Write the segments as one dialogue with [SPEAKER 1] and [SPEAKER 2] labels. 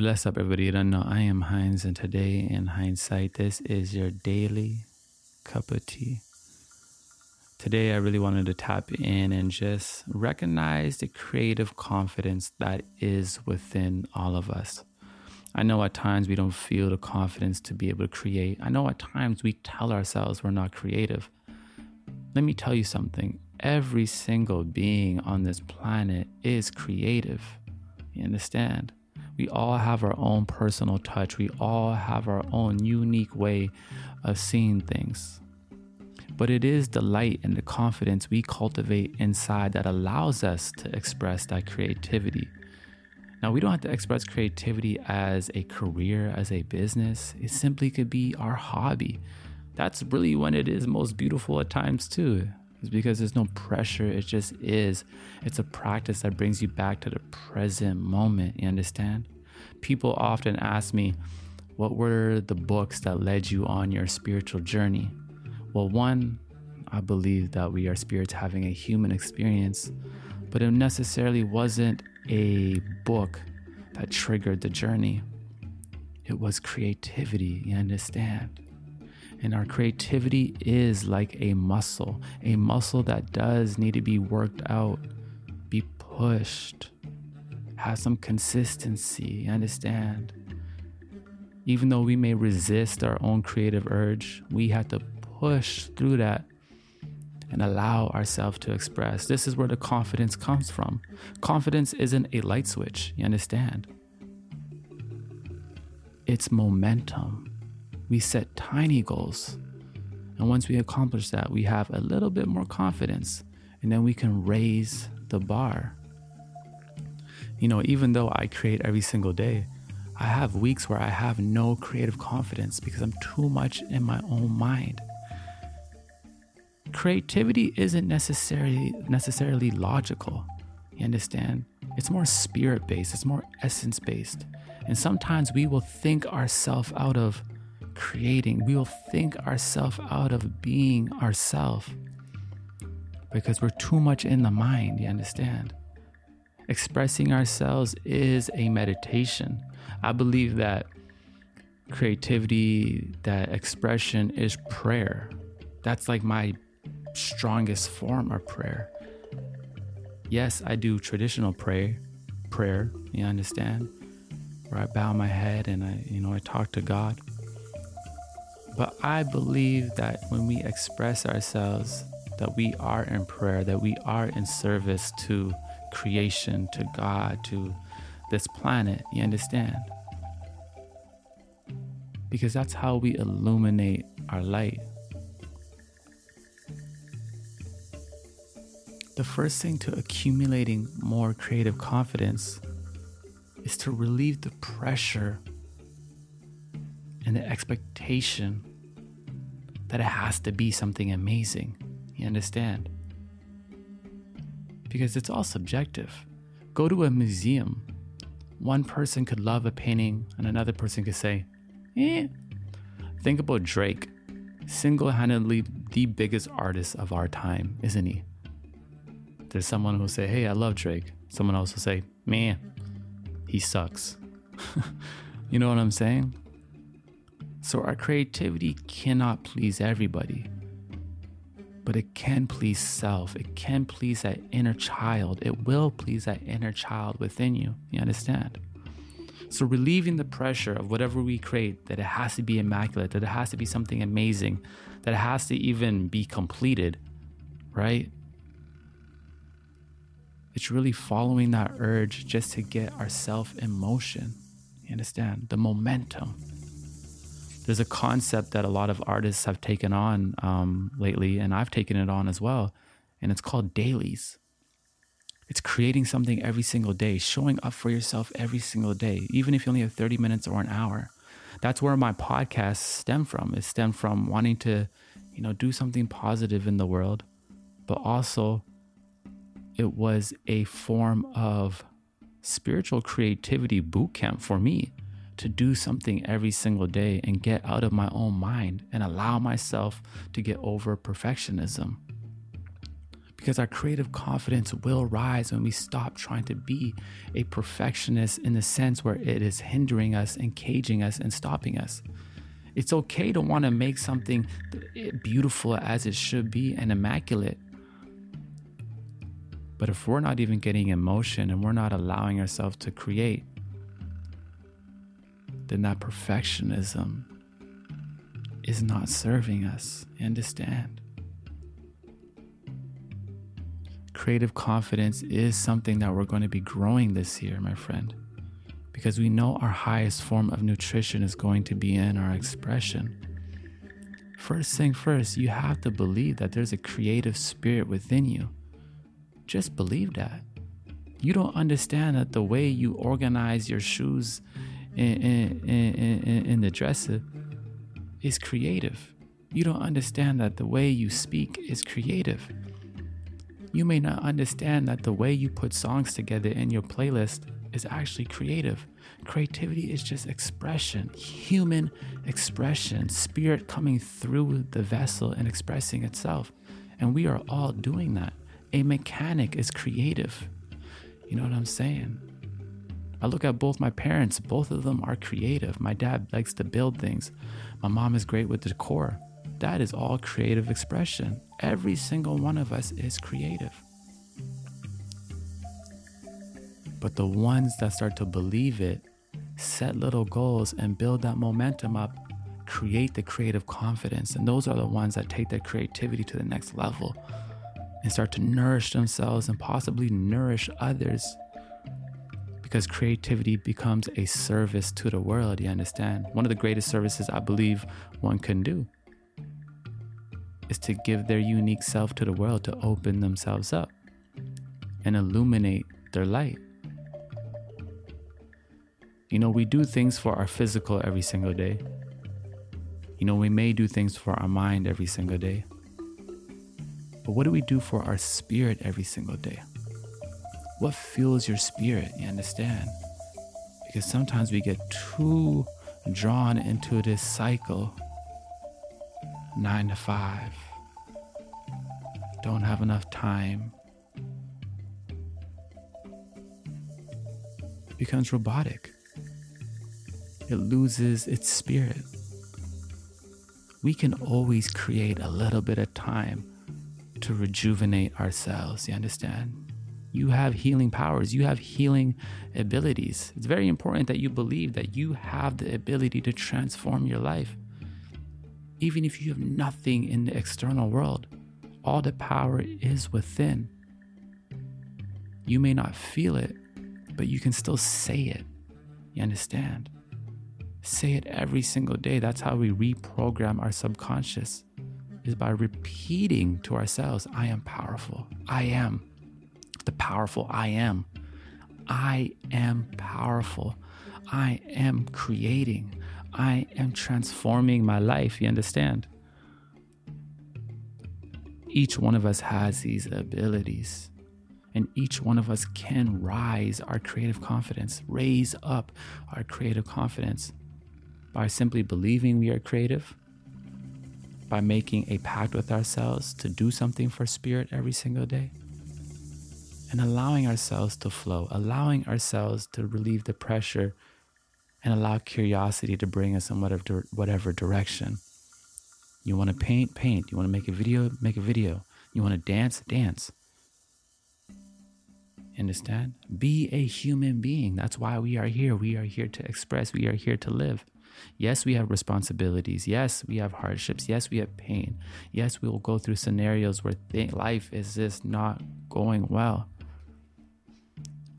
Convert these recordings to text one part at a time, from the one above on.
[SPEAKER 1] Bless up, everybody. You don't know I am Heinz, and today in hindsight, this is your daily cup of tea. Today, I really wanted to tap in and just recognize the creative confidence that is within all of us. I know at times we don't feel the confidence to be able to create. I know at times we tell ourselves we're not creative. Let me tell you something every single being on this planet is creative. You understand? We all have our own personal touch. We all have our own unique way of seeing things. But it is the light and the confidence we cultivate inside that allows us to express that creativity. Now, we don't have to express creativity as a career, as a business. It simply could be our hobby. That's really when it is most beautiful at times, too is because there's no pressure. It just is. It's a practice that brings you back to the present moment. You understand? People often ask me, what were the books that led you on your spiritual journey? Well, one, I believe that we are spirits having a human experience, but it necessarily wasn't a book that triggered the journey. It was creativity, you understand? And our creativity is like a muscle, a muscle that does need to be worked out, be pushed, have some consistency. Understand? Even though we may resist our own creative urge, we have to push through that and allow ourselves to express. This is where the confidence comes from. Confidence isn't a light switch, you understand? It's momentum we set tiny goals. And once we accomplish that, we have a little bit more confidence and then we can raise the bar. You know, even though I create every single day, I have weeks where I have no creative confidence because I'm too much in my own mind. Creativity isn't necessarily necessarily logical. You understand? It's more spirit based, it's more essence based. And sometimes we will think ourselves out of creating, we will think ourselves out of being ourselves because we're too much in the mind, you understand? Expressing ourselves is a meditation. I believe that creativity, that expression is prayer. That's like my strongest form of prayer. Yes, I do traditional prayer, prayer, you understand? Where I bow my head and I, you know, I talk to God. But I believe that when we express ourselves, that we are in prayer, that we are in service to creation, to God, to this planet. You understand? Because that's how we illuminate our light. The first thing to accumulating more creative confidence is to relieve the pressure and the expectation that it has to be something amazing. You understand? Because it's all subjective. Go to a museum. One person could love a painting, and another person could say, eh. Think about Drake, single handedly the biggest artist of our time, isn't he? There's someone who'll say, hey, I love Drake. Someone else will say, man, he sucks. you know what I'm saying? So our creativity cannot please everybody, but it can please self. It can please that inner child. It will please that inner child within you. You understand? So relieving the pressure of whatever we create, that it has to be immaculate, that it has to be something amazing, that it has to even be completed, right? It's really following that urge just to get ourself in motion. You understand? The momentum there's a concept that a lot of artists have taken on um, lately, and I've taken it on as well, and it's called dailies. It's creating something every single day, showing up for yourself every single day, even if you only have 30 minutes or an hour. That's where my podcast stem from. It stem from wanting to, you know, do something positive in the world, but also it was a form of spiritual creativity boot camp for me to do something every single day and get out of my own mind and allow myself to get over perfectionism. because our creative confidence will rise when we stop trying to be a perfectionist in the sense where it is hindering us and caging us and stopping us. It's okay to want to make something beautiful as it should be and immaculate. But if we're not even getting emotion and we're not allowing ourselves to create, then that perfectionism is not serving us. Understand? Creative confidence is something that we're going to be growing this year, my friend, because we know our highest form of nutrition is going to be in our expression. First thing first, you have to believe that there's a creative spirit within you. Just believe that. You don't understand that the way you organize your shoes in, in, in, in the dresser is creative. You don't understand that the way you speak is creative. You may not understand that the way you put songs together in your playlist is actually creative. Creativity is just expression, human expression, spirit coming through the vessel and expressing itself. And we are all doing that. A mechanic is creative. You know what I'm saying? I look at both my parents, both of them are creative. My dad likes to build things, my mom is great with decor. That is all creative expression. Every single one of us is creative. But the ones that start to believe it, set little goals, and build that momentum up, create the creative confidence. And those are the ones that take their creativity to the next level and start to nourish themselves and possibly nourish others because creativity becomes a service to the world, you understand? One of the greatest services I believe one can do is to give their unique self to the world, to open themselves up and illuminate their light. You know, we do things for our physical every single day. You know, we may do things for our mind every single day. But what do we do for our spirit every single day? What fuels your spirit, you understand? Because sometimes we get too drawn into this cycle nine to five, don't have enough time. It becomes robotic. It loses its spirit. We can always create a little bit of time to rejuvenate ourselves, you understand? You have healing powers, you have healing abilities. It's very important that you believe that you have the ability to transform your life. Even if you have nothing in the external world, all the power is within. You may not feel it, but you can still say it. You understand? Say it every single day. That's how we reprogram our subconscious is by repeating to ourselves, I am powerful. I am the powerful I am. I am powerful. I am creating. I am transforming my life. You understand? Each one of us has these abilities, and each one of us can rise our creative confidence, raise up our creative confidence by simply believing we are creative, by making a pact with ourselves to do something for spirit every single day and allowing ourselves to flow, allowing ourselves to relieve the pressure and allow curiosity to bring us in whatever, whatever direction. You want to paint, paint. You want to make a video, make a video. You want to dance, dance. Understand? Be a human being. That's why we are here. We are here to express. We are here to live. Yes, we have responsibilities. Yes, we have hardships. Yes, we have pain. Yes, we will go through scenarios where th- life is just not going well.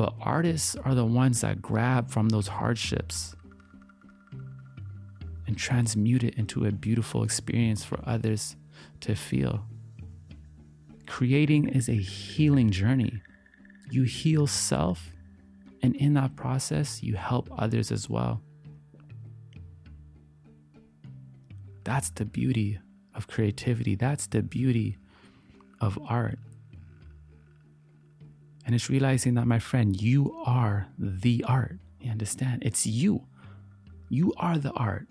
[SPEAKER 1] But artists are the ones that grab from those hardships and transmute it into a beautiful experience for others to feel. Creating is a healing journey. You heal self, and in that process, you help others as well. That's the beauty of creativity. That's the beauty of art. And it's realizing that, my friend, you are the art. You understand? It's you. You are the art.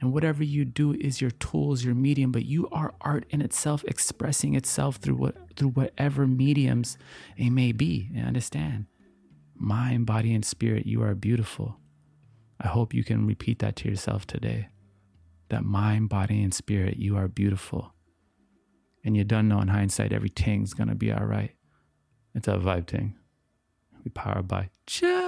[SPEAKER 1] And whatever you do is your tools, your medium, but you are art in itself, expressing itself through what through whatever mediums it may be. You understand, mind, body, and spirit, you are beautiful. I hope you can repeat that to yourself today. That mind, body, and spirit, you are beautiful. And you don't know in hindsight, everything's gonna be all right. It's a vibe thing. We powered by Jah.